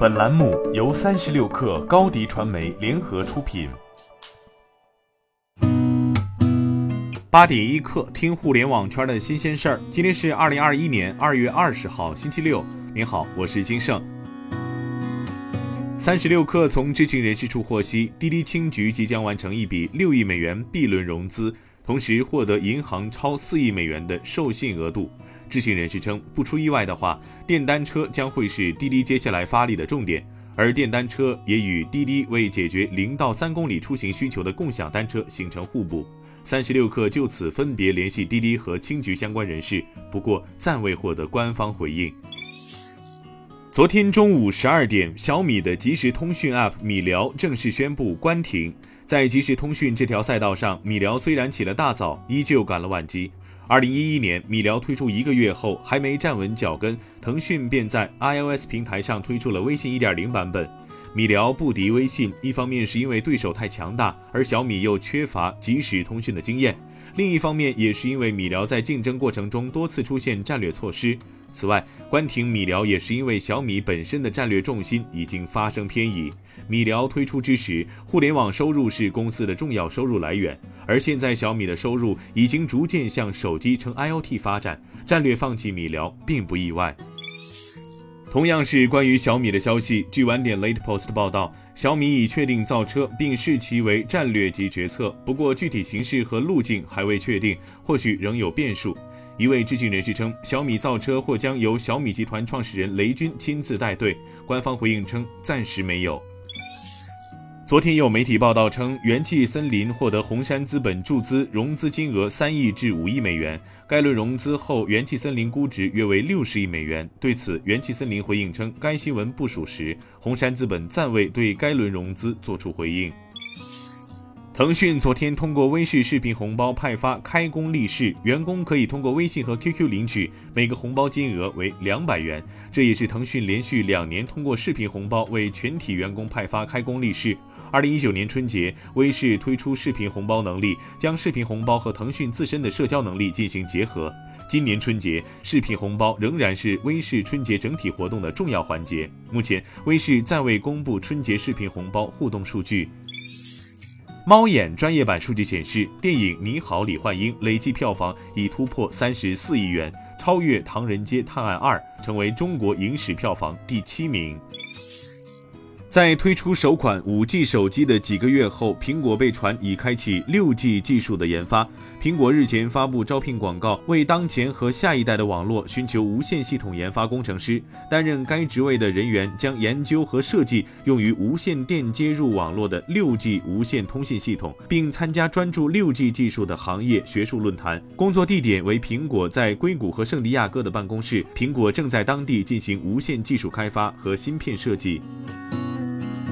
本栏目由三十六氪高低传媒联合出品。八点一刻，听互联网圈的新鲜事儿。今天是二零二一年二月二十号，星期六。您好，我是金盛。三十六氪从知情人士处获悉，滴滴青桔即将完成一笔六亿美元 B 轮融资，同时获得银行超四亿美元的授信额度。知情人士称，不出意外的话，电单车将会是滴滴接下来发力的重点，而电单车也与滴滴为解决零到三公里出行需求的共享单车形成互补。三十六氪就此分别联系滴滴和青桔相关人士，不过暂未获得官方回应。昨天中午十二点，小米的即时通讯 App 米聊正式宣布关停。在即时通讯这条赛道上，米聊虽然起了大早，依旧赶了晚集。二零一一年，米聊推出一个月后还没站稳脚跟，腾讯便在 iOS 平台上推出了微信一点零版本。米聊不敌微信，一方面是因为对手太强大，而小米又缺乏即时通讯的经验；另一方面也是因为米聊在竞争过程中多次出现战略错失。此外，关停米聊也是因为小米本身的战略重心已经发生偏移。米聊推出之时，互联网收入是公司的重要收入来源，而现在小米的收入已经逐渐向手机呈 IoT 发展，战略放弃米聊并不意外。同样是关于小米的消息，据晚点 Late Post 报道，小米已确定造车，并视其为战略级决策，不过具体形式和路径还未确定，或许仍有变数。一位知情人士称，小米造车或将由小米集团创始人雷军亲自带队。官方回应称，暂时没有。昨天有媒体报道称，元气森林获得红杉资本注资，融资金额三亿至五亿美元。该轮融资后，元气森林估值约为六十亿美元。对此，元气森林回应称，该新闻不属实。红杉资本暂未对该轮融资作出回应。腾讯昨天通过微视视频红包派发开工立式，员工可以通过微信和 QQ 领取，每个红包金额为两百元。这也是腾讯连续两年通过视频红包为全体员工派发开工立式。二零一九年春节，微视推出视频红包能力，将视频红包和腾讯自身的社交能力进行结合。今年春节，视频红包仍然是微视春节整体活动的重要环节。目前，微视暂未公布春节视频红包互动数据。猫眼专业版数据显示，电影《你好，李焕英》累计票房已突破三十四亿元，超越《唐人街探案二》，成为中国影史票房第七名。在推出首款 5G 手机的几个月后，苹果被传已开启 6G 技术的研发。苹果日前发布招聘广告，为当前和下一代的网络寻求无线系统研发工程师。担任该职位的人员将研究和设计用于无线电接入网络的 6G 无线通信系统，并参加专注 6G 技术的行业学术论坛。工作地点为苹果在硅谷和圣地亚哥的办公室。苹果正在当地进行无线技术开发和芯片设计。